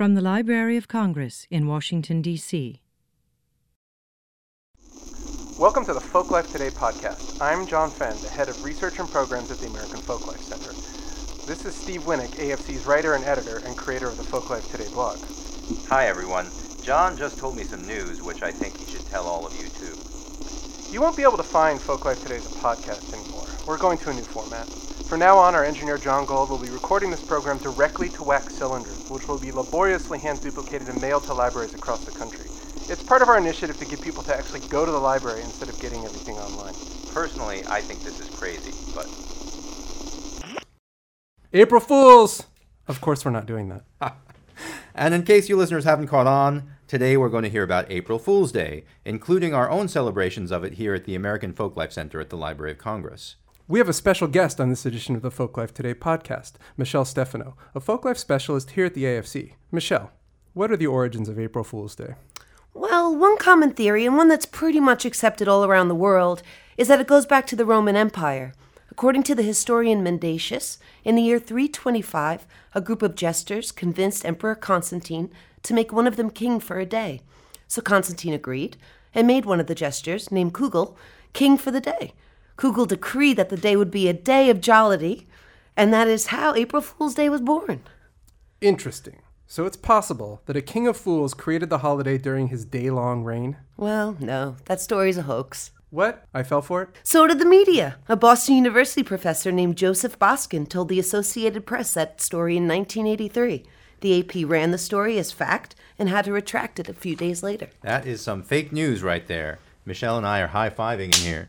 From the Library of Congress in Washington, D.C. Welcome to the Folklife Today podcast. I'm John Fenn, the head of research and programs at the American Folklife Center. This is Steve Winick, AFC's writer and editor and creator of the Folklife Today blog. Hi, everyone. John just told me some news, which I think he should tell all of you too. You won't be able to find Folklife Today as a podcast anymore. We're going to a new format. From now on, our engineer John Gold will be recording this program directly to wax cylinders, which will be laboriously hand duplicated and mailed to libraries across the country. It's part of our initiative to get people to actually go to the library instead of getting everything online. Personally, I think this is crazy, but April Fools! Of course, we're not doing that. and in case you listeners haven't caught on, today we're going to hear about April Fool's Day, including our own celebrations of it here at the American Folklife Center at the Library of Congress. We have a special guest on this edition of the Folklife Today podcast, Michelle Stefano, a folklife specialist here at the AFC. Michelle, what are the origins of April Fool's Day? Well, one common theory, and one that's pretty much accepted all around the world, is that it goes back to the Roman Empire. According to the historian Mendacius, in the year 325, a group of jesters convinced Emperor Constantine to make one of them king for a day. So Constantine agreed and made one of the jesters, named Kugel, king for the day. Kugel decreed that the day would be a day of jollity, and that is how April Fool's Day was born. Interesting. So it's possible that a king of fools created the holiday during his day long reign? Well, no, that story's a hoax. What? I fell for it? So did the media. A Boston University professor named Joseph Boskin told the Associated Press that story in 1983. The AP ran the story as fact and had to retract it a few days later. That is some fake news right there. Michelle and I are high fiving in here.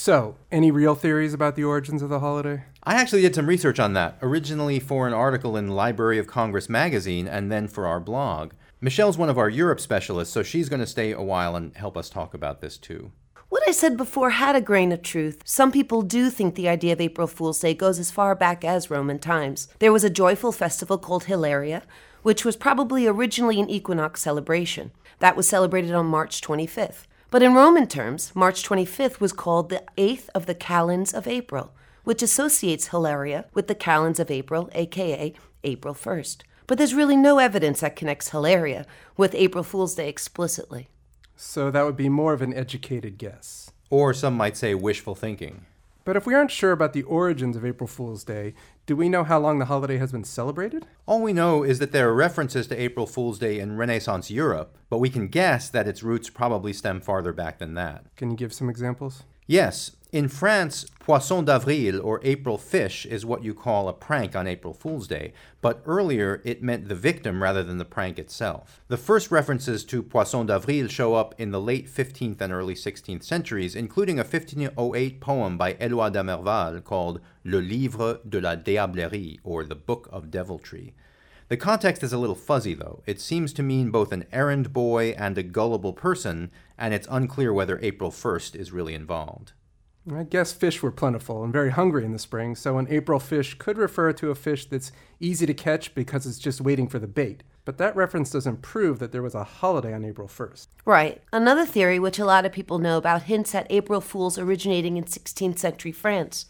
So, any real theories about the origins of the holiday? I actually did some research on that, originally for an article in Library of Congress magazine and then for our blog. Michelle's one of our Europe specialists, so she's going to stay a while and help us talk about this too. What I said before had a grain of truth. Some people do think the idea of April Fool's Day goes as far back as Roman times. There was a joyful festival called Hilaria, which was probably originally an equinox celebration. That was celebrated on March 25th. But in Roman terms, March 25th was called the 8th of the calends of April, which associates Hilaria with the calends of April, aka April 1st. But there's really no evidence that connects Hilaria with April Fool's Day explicitly. So that would be more of an educated guess. Or some might say wishful thinking. But if we aren't sure about the origins of April Fool's Day, do we know how long the holiday has been celebrated? All we know is that there are references to April Fool's Day in Renaissance Europe, but we can guess that its roots probably stem farther back than that. Can you give some examples? Yes, in France, Poisson d'Avril, or April fish, is what you call a prank on April Fool's Day, but earlier it meant the victim rather than the prank itself. The first references to Poisson d'Avril show up in the late 15th and early 16th centuries, including a 1508 poem by Éloi d'Amerval called Le Livre de la Diablerie, or the Book of Deviltry. The context is a little fuzzy, though. It seems to mean both an errand boy and a gullible person, and it's unclear whether April 1st is really involved. I guess fish were plentiful and very hungry in the spring, so an April fish could refer to a fish that's easy to catch because it's just waiting for the bait. But that reference doesn't prove that there was a holiday on April 1st. Right. Another theory, which a lot of people know about, hints at April Fools originating in 16th century France.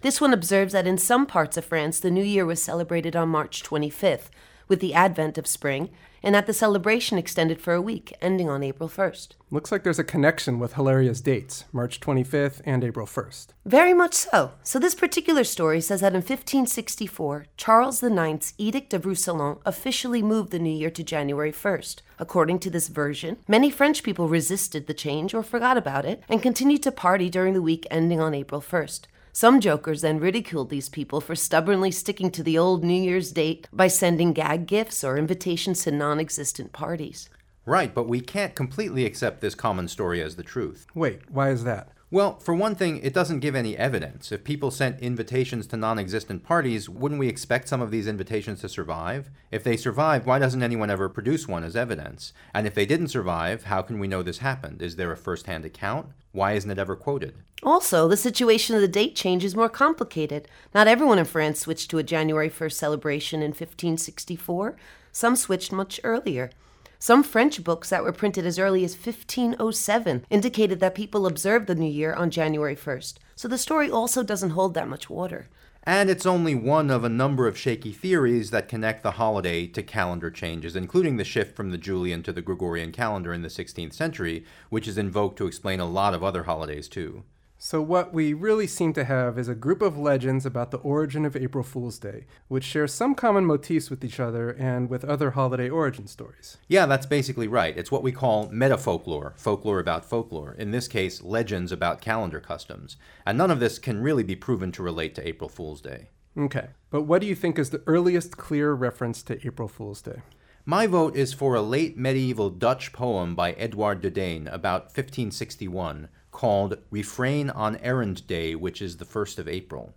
This one observes that in some parts of France, the new year was celebrated on March 25th, with the advent of spring, and that the celebration extended for a week, ending on April 1st. Looks like there's a connection with Hilaria's dates, March 25th and April 1st. Very much so. So, this particular story says that in 1564, Charles IX's Edict of Roussillon officially moved the new year to January 1st. According to this version, many French people resisted the change or forgot about it and continued to party during the week ending on April 1st. Some jokers then ridiculed these people for stubbornly sticking to the old New Year's date by sending gag gifts or invitations to non existent parties. Right, but we can't completely accept this common story as the truth. Wait, why is that? Well, for one thing, it doesn't give any evidence. If people sent invitations to non existent parties, wouldn't we expect some of these invitations to survive? If they survived, why doesn't anyone ever produce one as evidence? And if they didn't survive, how can we know this happened? Is there a first hand account? Why isn't it ever quoted? Also, the situation of the date change is more complicated. Not everyone in France switched to a January 1st celebration in 1564, some switched much earlier. Some French books that were printed as early as 1507 indicated that people observed the new year on January 1st, so the story also doesn't hold that much water. And it's only one of a number of shaky theories that connect the holiday to calendar changes, including the shift from the Julian to the Gregorian calendar in the 16th century, which is invoked to explain a lot of other holidays too. So, what we really seem to have is a group of legends about the origin of April Fool's Day, which share some common motifs with each other and with other holiday origin stories. Yeah, that's basically right. It's what we call meta folklore, folklore about folklore, in this case, legends about calendar customs. And none of this can really be proven to relate to April Fool's Day. Okay, but what do you think is the earliest clear reference to April Fool's Day? My vote is for a late medieval Dutch poem by Edward de Dene about 1561 called Refrain on Errand Day, which is the 1st of April.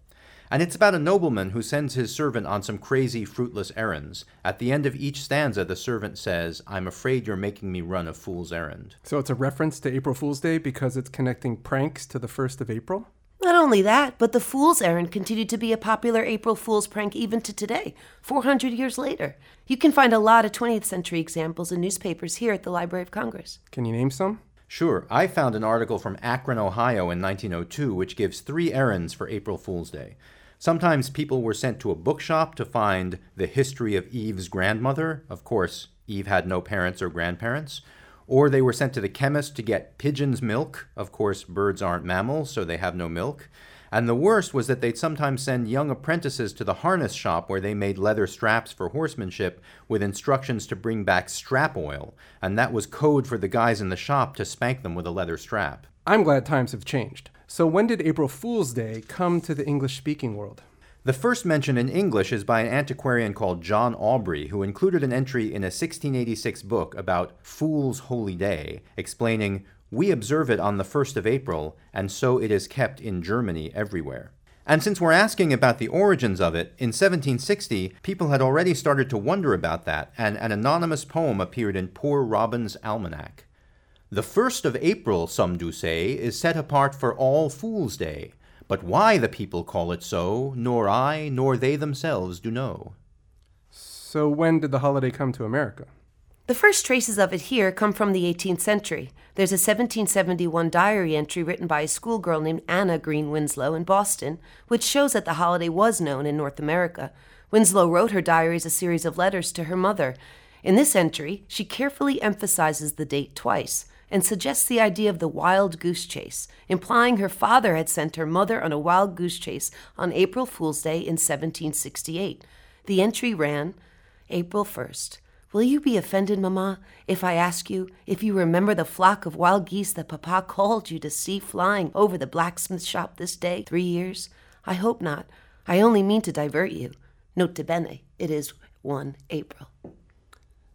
And it's about a nobleman who sends his servant on some crazy, fruitless errands. At the end of each stanza, the servant says, I'm afraid you're making me run a fool's errand. So it's a reference to April Fool's Day because it's connecting pranks to the 1st of April? Not only that, but the fool's errand continued to be a popular April Fool's prank even to today, 400 years later. You can find a lot of 20th century examples in newspapers here at the Library of Congress. Can you name some? Sure, I found an article from Akron, Ohio in 1902 which gives three errands for April Fool's Day. Sometimes people were sent to a bookshop to find the history of Eve's grandmother. Of course, Eve had no parents or grandparents. Or they were sent to the chemist to get pigeon's milk. Of course, birds aren't mammals, so they have no milk. And the worst was that they'd sometimes send young apprentices to the harness shop where they made leather straps for horsemanship with instructions to bring back strap oil, and that was code for the guys in the shop to spank them with a leather strap. I'm glad times have changed. So, when did April Fool's Day come to the English speaking world? The first mention in English is by an antiquarian called John Aubrey, who included an entry in a 1686 book about Fool's Holy Day, explaining we observe it on the 1st of April, and so it is kept in Germany everywhere. And since we're asking about the origins of it, in 1760, people had already started to wonder about that, and an anonymous poem appeared in Poor Robin's Almanac. The 1st of April, some do say, is set apart for All Fool's Day, but why the people call it so, nor I, nor they themselves do know. So, when did the holiday come to America? The first traces of it here come from the 18th century. There's a 1771 diary entry written by a schoolgirl named Anna Green Winslow in Boston, which shows that the holiday was known in North America. Winslow wrote her diary as a series of letters to her mother. In this entry, she carefully emphasizes the date twice and suggests the idea of the wild goose chase, implying her father had sent her mother on a wild goose chase on April Fool's Day in 1768. The entry ran April 1st. Will you be offended, Mamma, if I ask you if you remember the flock of wild geese that Papa called you to see flying over the blacksmith shop this day three years? I hope not. I only mean to divert you. Nota bene, it is 1 April.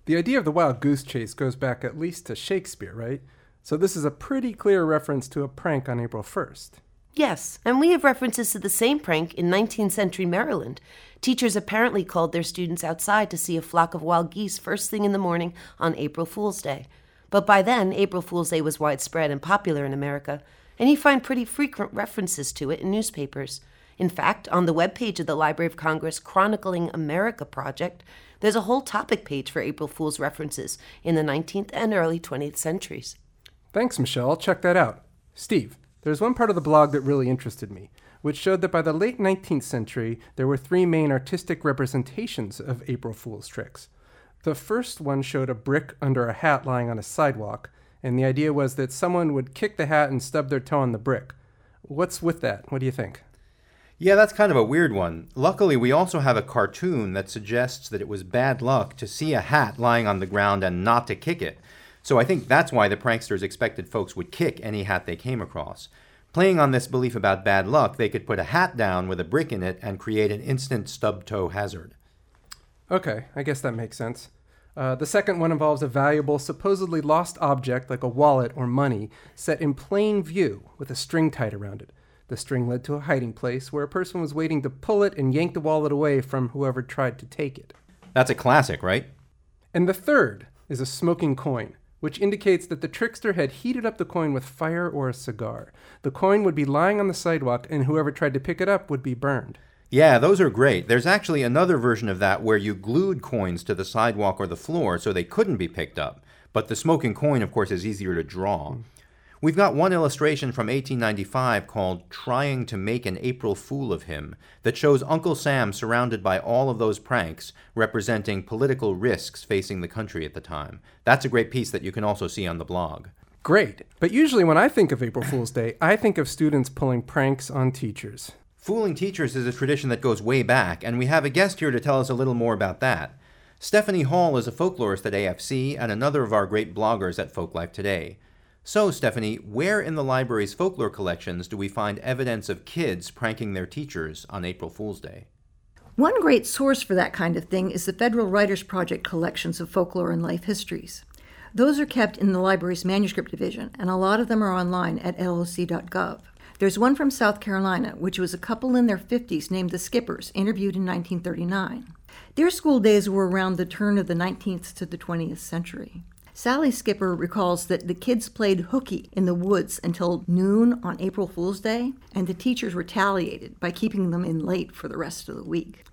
The idea of the wild goose chase goes back at least to Shakespeare, right? So this is a pretty clear reference to a prank on April 1st. Yes, and we have references to the same prank in 19th century Maryland. Teachers apparently called their students outside to see a flock of wild geese first thing in the morning on April Fool's Day. But by then, April Fool's Day was widespread and popular in America, and you find pretty frequent references to it in newspapers. In fact, on the webpage of the Library of Congress Chronicling America project, there's a whole topic page for April Fool's references in the 19th and early 20th centuries. Thanks, Michelle. I'll check that out. Steve, there's one part of the blog that really interested me, which showed that by the late 19th century, there were three main artistic representations of April Fool's tricks. The first one showed a brick under a hat lying on a sidewalk, and the idea was that someone would kick the hat and stub their toe on the brick. What's with that? What do you think? Yeah, that's kind of a weird one. Luckily, we also have a cartoon that suggests that it was bad luck to see a hat lying on the ground and not to kick it. So I think that's why the pranksters expected folks would kick any hat they came across. Playing on this belief about bad luck, they could put a hat down with a brick in it and create an instant stub toe hazard. Okay, I guess that makes sense. Uh, the second one involves a valuable, supposedly lost object like a wallet or money set in plain view with a string tied around it. The string led to a hiding place where a person was waiting to pull it and yank the wallet away from whoever tried to take it. That's a classic, right? And the third is a smoking coin which indicates that the trickster had heated up the coin with fire or a cigar. The coin would be lying on the sidewalk, and whoever tried to pick it up would be burned. Yeah, those are great. There's actually another version of that where you glued coins to the sidewalk or the floor so they couldn't be picked up. But the smoking coin, of course, is easier to draw. We've got one illustration from 1895 called Trying to Make an April Fool of Him that shows Uncle Sam surrounded by all of those pranks representing political risks facing the country at the time. That's a great piece that you can also see on the blog. Great. But usually when I think of April Fool's Day, I think of students pulling pranks on teachers. Fooling teachers is a tradition that goes way back, and we have a guest here to tell us a little more about that. Stephanie Hall is a folklorist at AFC and another of our great bloggers at Folklife Today. So, Stephanie, where in the library's folklore collections do we find evidence of kids pranking their teachers on April Fool's Day? One great source for that kind of thing is the Federal Writers Project collections of folklore and life histories. Those are kept in the library's manuscript division, and a lot of them are online at loc.gov. There's one from South Carolina, which was a couple in their 50s named the Skippers, interviewed in 1939. Their school days were around the turn of the 19th to the 20th century. Sally Skipper recalls that the kids played hooky in the woods until noon on April Fool's Day, and the teachers retaliated by keeping them in late for the rest of the week.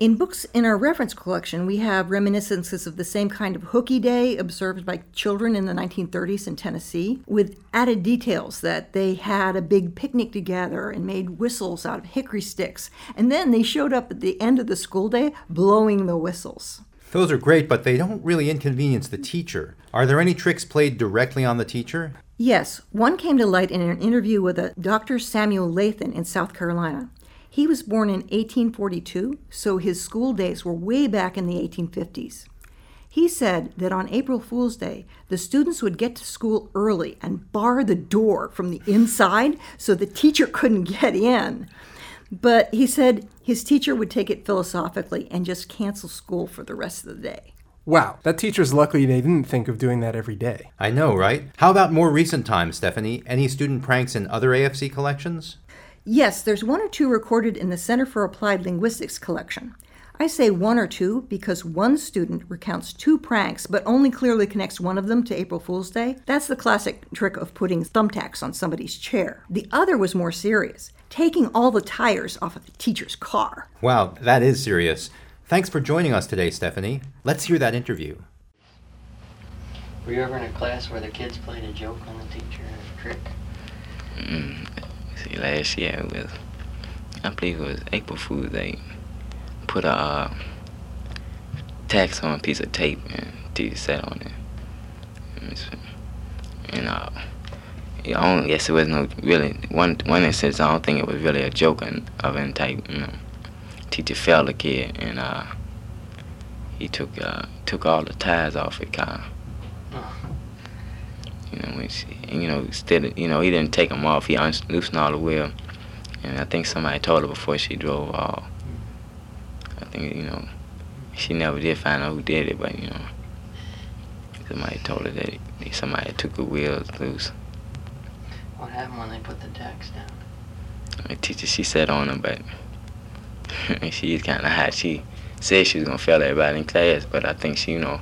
In books in our reference collection, we have reminiscences of the same kind of hooky day observed by children in the 1930s in Tennessee, with added details that they had a big picnic together and made whistles out of hickory sticks, and then they showed up at the end of the school day blowing the whistles. Those are great, but they don't really inconvenience the teacher. Are there any tricks played directly on the teacher? Yes, one came to light in an interview with a Dr. Samuel Lathan in South Carolina. He was born in 1842, so his school days were way back in the 1850s. He said that on April Fool's Day, the students would get to school early and bar the door from the inside so the teacher couldn't get in. But he said his teacher would take it philosophically and just cancel school for the rest of the day. Wow, that teacher's lucky they didn't think of doing that every day. I know, right? How about more recent times, Stephanie? Any student pranks in other AFC collections? Yes, there's one or two recorded in the Center for Applied Linguistics collection. I say one or two because one student recounts two pranks but only clearly connects one of them to April Fool's Day. That's the classic trick of putting thumbtacks on somebody's chair. The other was more serious, taking all the tires off of the teacher's car. Wow, that is serious. Thanks for joining us today, Stephanie. Let's hear that interview. Were you ever in a class where the kids played a joke on the teacher, a trick? Mm, see, last year it was, I believe it was April Fool's Day put a uh, tacks on a piece of tape and teacher sat on it. And uh, I don't guess it was no really one one instance. I don't think it was really a joke of any type. You know, teacher failed the kid and uh, he took uh, took all the tires off the car. You know, which you know, instead you know he didn't take them off. He loosened all the wheel, and I think somebody told her before she drove off I think, you know, she never did find out who did it, but, you know, somebody told her that somebody took the wheels loose. What happened when they put the tacks down? The teacher, she sat on them, but she's kind of hot. She said she was going to fail everybody in class, but I think she, you know,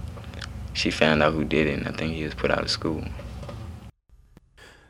she found out who did it, and I think he was put out of school.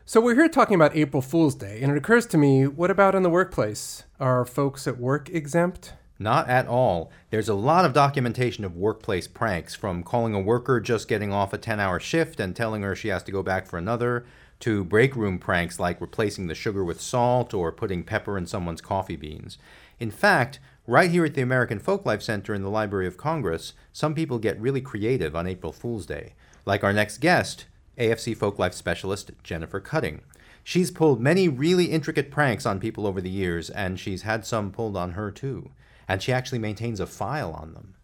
So we're here talking about April Fool's Day, and it occurs to me, what about in the workplace? Are folks at work exempt? Not at all. There's a lot of documentation of workplace pranks, from calling a worker just getting off a 10 hour shift and telling her she has to go back for another, to break room pranks like replacing the sugar with salt or putting pepper in someone's coffee beans. In fact, right here at the American Folklife Center in the Library of Congress, some people get really creative on April Fool's Day, like our next guest, AFC Folklife specialist Jennifer Cutting. She's pulled many really intricate pranks on people over the years, and she's had some pulled on her too and she actually maintains a file on them.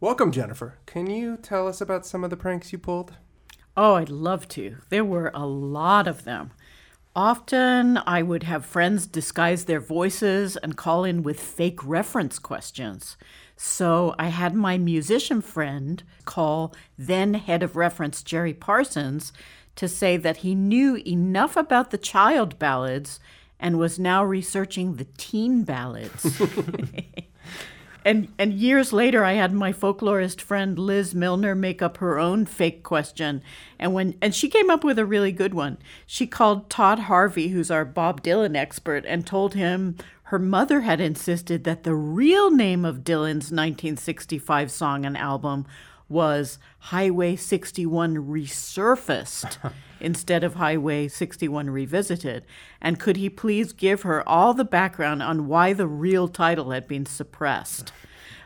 Welcome, Jennifer. Can you tell us about some of the pranks you pulled? Oh, I'd love to. There were a lot of them. Often I would have friends disguise their voices and call in with fake reference questions. So I had my musician friend call then head of reference Jerry Parsons to say that he knew enough about the child ballads and was now researching the teen ballads. and and years later I had my folklorist friend Liz Milner make up her own fake question and when and she came up with a really good one. She called Todd Harvey, who's our Bob Dylan expert, and told him her mother had insisted that the real name of Dylan's 1965 song and album was Highway 61 resurfaced instead of Highway 61 revisited? And could he please give her all the background on why the real title had been suppressed?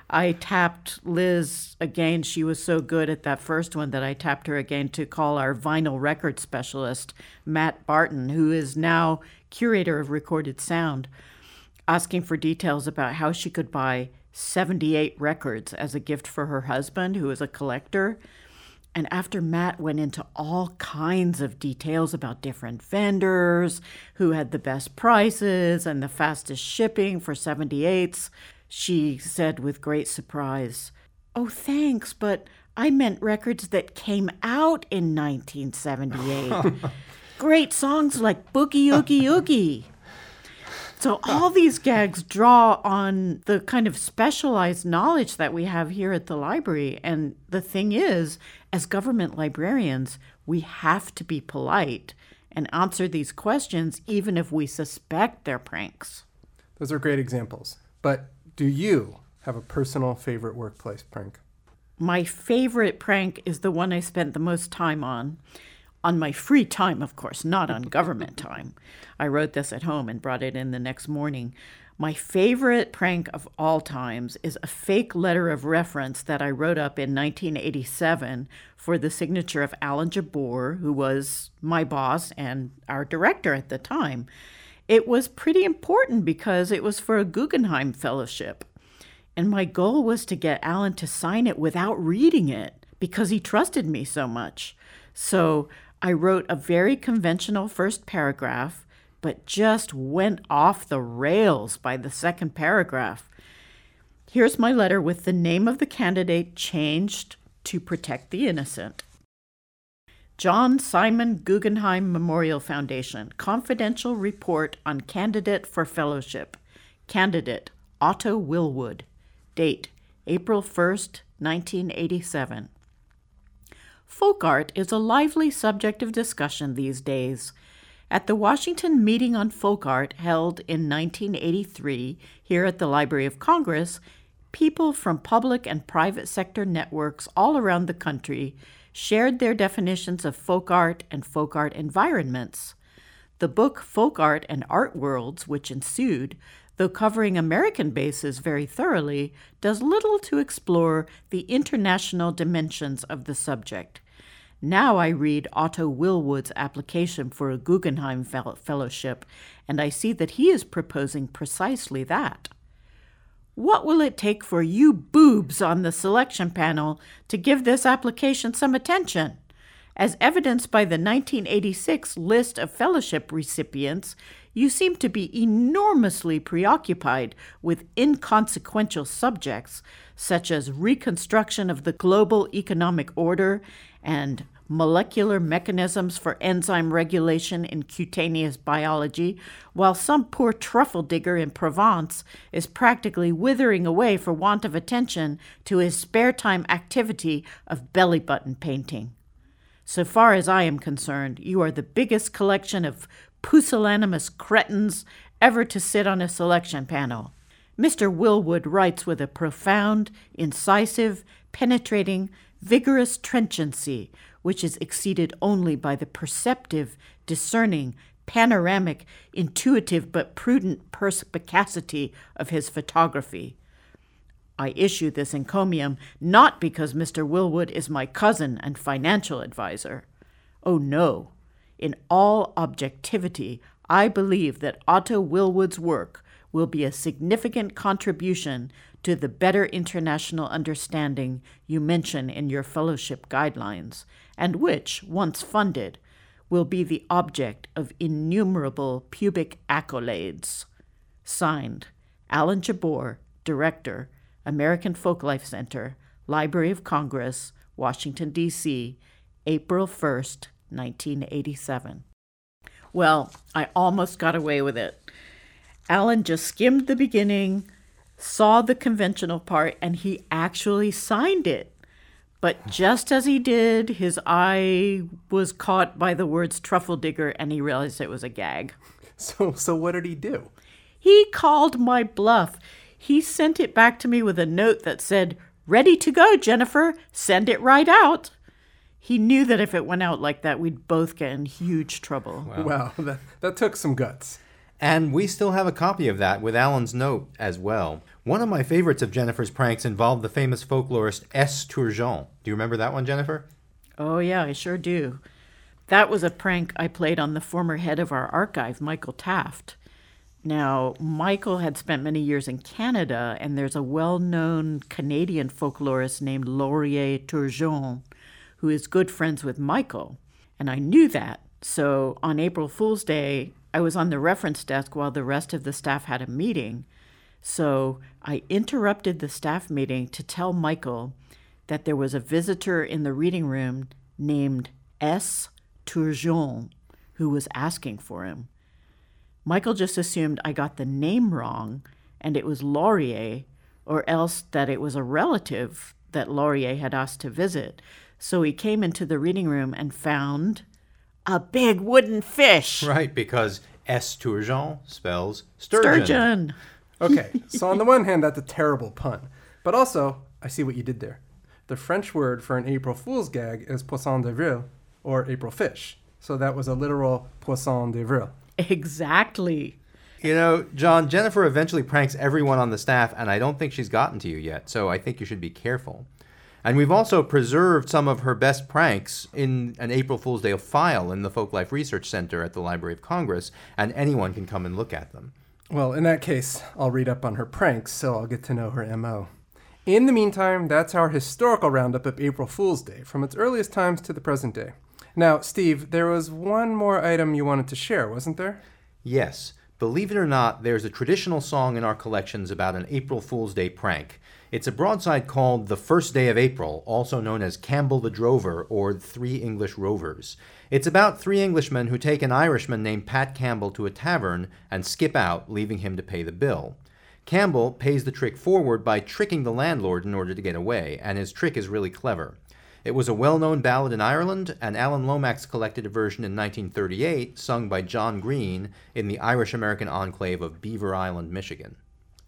I tapped Liz again. She was so good at that first one that I tapped her again to call our vinyl record specialist, Matt Barton, who is now curator of recorded sound, asking for details about how she could buy 78 records as a gift for her husband, who is a collector. And after Matt went into all kinds of details about different vendors, who had the best prices and the fastest shipping for 78s, she said with great surprise, Oh, thanks, but I meant records that came out in 1978. great songs like Boogie Oogie Oogie. So all these gags draw on the kind of specialized knowledge that we have here at the library. And the thing is, as government librarians, we have to be polite and answer these questions even if we suspect they're pranks. Those are great examples. But do you have a personal favorite workplace prank? My favorite prank is the one I spent the most time on. On my free time, of course, not on government time. I wrote this at home and brought it in the next morning. My favorite prank of all times is a fake letter of reference that I wrote up in 1987 for the signature of Alan Jabbour, who was my boss and our director at the time. It was pretty important because it was for a Guggenheim Fellowship. And my goal was to get Alan to sign it without reading it because he trusted me so much. So I wrote a very conventional first paragraph, but just went off the rails by the second paragraph. Here's my letter with the name of the candidate changed to protect the innocent. John Simon Guggenheim Memorial Foundation Confidential Report on Candidate for Fellowship. Candidate Otto Willwood. Date April 1st, 1987. Folk art is a lively subject of discussion these days. At the Washington Meeting on Folk Art held in 1983 here at the Library of Congress, people from public and private sector networks all around the country shared their definitions of folk art and folk art environments. The book Folk Art and Art Worlds, which ensued, though covering American bases very thoroughly, does little to explore the international dimensions of the subject. Now I read Otto Willwood's application for a Guggenheim Fellowship, and I see that he is proposing precisely that. What will it take for you boobs on the selection panel to give this application some attention? As evidenced by the 1986 list of fellowship recipients, you seem to be enormously preoccupied with inconsequential subjects such as reconstruction of the global economic order and molecular mechanisms for enzyme regulation in cutaneous biology, while some poor truffle digger in Provence is practically withering away for want of attention to his spare time activity of belly button painting. So far as I am concerned, you are the biggest collection of pusillanimous cretins ever to sit on a selection panel. Mr. Willwood writes with a profound, incisive, penetrating, vigorous trenchancy which is exceeded only by the perceptive, discerning, panoramic, intuitive, but prudent perspicacity of his photography. I issue this encomium not because Mr. Willwood is my cousin and financial adviser. Oh, no. In all objectivity, I believe that Otto Willwood's work will be a significant contribution to the better international understanding you mention in your fellowship guidelines, and which, once funded, will be the object of innumerable pubic accolades. Signed, Alan Jabbour, Director, American Folklife Center, Library of Congress, Washington, D.C., April 1st, 1987. Well, I almost got away with it. Alan just skimmed the beginning, saw the conventional part, and he actually signed it. But just as he did, his eye was caught by the words truffle digger and he realized it was a gag. So so what did he do? He called my bluff. He sent it back to me with a note that said, Ready to go, Jennifer. Send it right out. He knew that if it went out like that, we'd both get in huge trouble. Wow, that, that took some guts. And we still have a copy of that with Alan's note as well. One of my favorites of Jennifer's pranks involved the famous folklorist S. Turgeon. Do you remember that one, Jennifer? Oh, yeah, I sure do. That was a prank I played on the former head of our archive, Michael Taft. Now, Michael had spent many years in Canada, and there's a well known Canadian folklorist named Laurier Turgeon who is good friends with Michael. And I knew that. So on April Fool's Day, I was on the reference desk while the rest of the staff had a meeting. So I interrupted the staff meeting to tell Michael that there was a visitor in the reading room named S. Turgeon who was asking for him. Michael just assumed I got the name wrong and it was Laurier, or else that it was a relative that Laurier had asked to visit. So he came into the reading room and found a big wooden fish. Right, because S. Turgeon spells sturgeon. Sturgeon. Okay, so on the one hand, that's a terrible pun. But also, I see what you did there. The French word for an April Fool's gag is poisson d'avril, or April fish. So that was a literal poisson d'avril. Exactly. You know, John, Jennifer eventually pranks everyone on the staff, and I don't think she's gotten to you yet, so I think you should be careful. And we've also preserved some of her best pranks in an April Fool's Day file in the Folklife Research Center at the Library of Congress, and anyone can come and look at them. Well, in that case, I'll read up on her pranks so I'll get to know her MO. In the meantime, that's our historical roundup of April Fool's Day, from its earliest times to the present day. Now, Steve, there was one more item you wanted to share, wasn't there? Yes. Believe it or not, there's a traditional song in our collections about an April Fool's Day prank. It's a broadside called The First Day of April, also known as Campbell the Drover or Three English Rovers. It's about three Englishmen who take an Irishman named Pat Campbell to a tavern and skip out, leaving him to pay the bill. Campbell pays the trick forward by tricking the landlord in order to get away, and his trick is really clever. It was a well known ballad in Ireland, and Alan Lomax collected a version in 1938, sung by John Green in the Irish American enclave of Beaver Island, Michigan.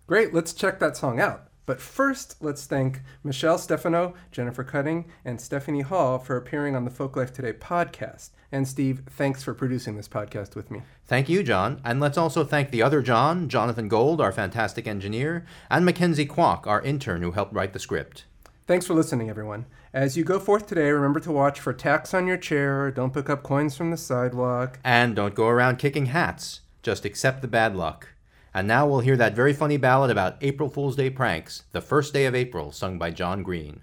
Great, let's check that song out. But first, let's thank Michelle Stefano, Jennifer Cutting, and Stephanie Hall for appearing on the Folklife Today podcast. And Steve, thanks for producing this podcast with me. Thank you, John. And let's also thank the other John, Jonathan Gold, our fantastic engineer, and Mackenzie Kwok, our intern who helped write the script. Thanks for listening, everyone. As you go forth today, remember to watch for tacks on your chair, don't pick up coins from the sidewalk. And don't go around kicking hats. Just accept the bad luck. And now we'll hear that very funny ballad about April Fool's Day pranks, The First Day of April, sung by John Green.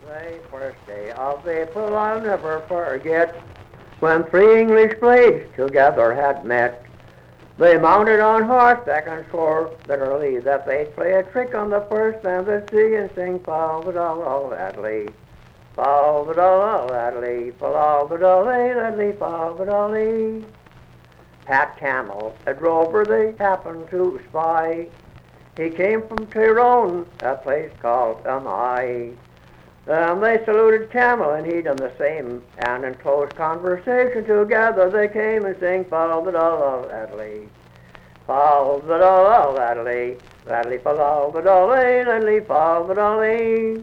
The first day of April I'll never forget, when three English blades together had met. They mounted on horseback and swore bitterly that they'd play a trick on the first and the sea and sing Falvadal Adley. Falvadal Adley, Falvadal Adley, Falvadal Pat Campbell, a drover they happened to spy. He came from Tyrone, a place called Omagh. Um, they saluted Campbell, and he done the same. And in close conversation together they came and sang Fall the doll Adley. Fall the doll Adley. Adley fall the doll Adley fall the dolly.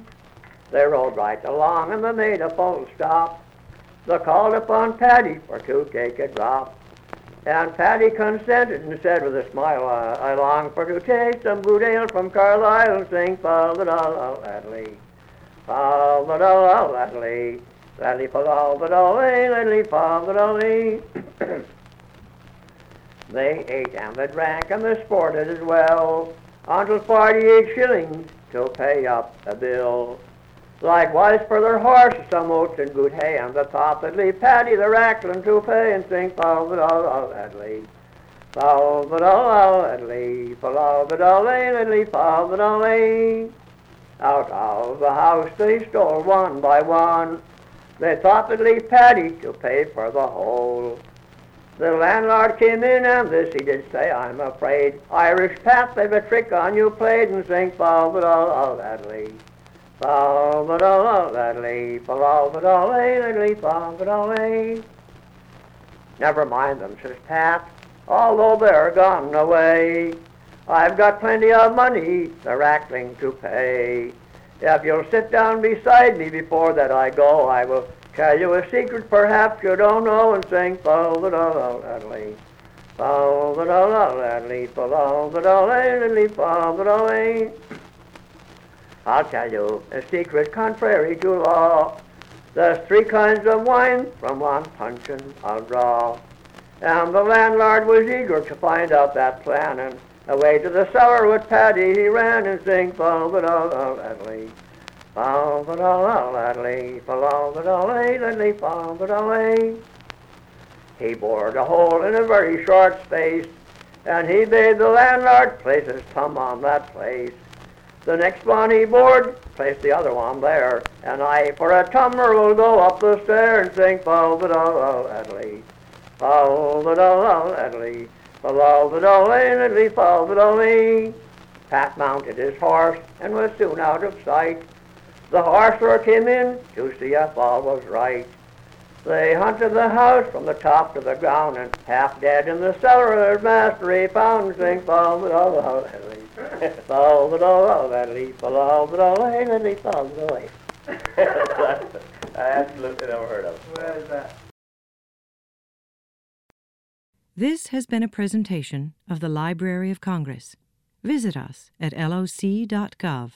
They rode right along and they made a full stop. They called upon Paddy for to take a drop. And Paddy consented and said with a smile, I, I long for to taste some good ale from Carlisle and sing Fall the doll Adley. Fall the doll Adley. Adley fall the doll Adley fall the dolly. They ate and they drank and they sported as well until forty-eight shillings to pay up the bill. Likewise for their horses, some oats and good hay, and the thought that leave Paddy the rackling to pay and sing Fall the doll all Adley. Fall the doll all Adley, fall the doll Adley, fall the dolly. Out of the house they stole one by one. They thought they'd leave Paddy to pay for the whole. The landlord came in and this he did say, I'm afraid Irish Pat, they've a trick on you played and sing the doll all all Adley, fall Never mind them, says Pat, although they're gone away. I've got plenty of money, the rackling to pay. If you'll sit down beside me before that I go, I will tell you a secret perhaps you don't know and sing fol the da da fol the da da fol the da da fol the da I'll tell you a secret contrary to law. There's three kinds of wine from one puncheon I'll draw. And the landlord was eager to find out that plan, and away to the cellar with Paddy he ran and sang da fol the da He bored a hole in a very short space, and he bade the landlord place his thumb on that place. The next one he bored, place the other one there, and I for a tumbler will go up the stair and sing fol the da da Fol the da da Fol the da da fol the da eh. Pat mounted his horse and was soon out of sight. The horse him in to see if all was right. They hunted the house from the top to the ground, and half dead in the cellar their master he found, sing fol the da da Fol the da da fol the da da fol the da I absolutely never heard of. Where is that? This has been a presentation of the Library of Congress. Visit us at loc.gov.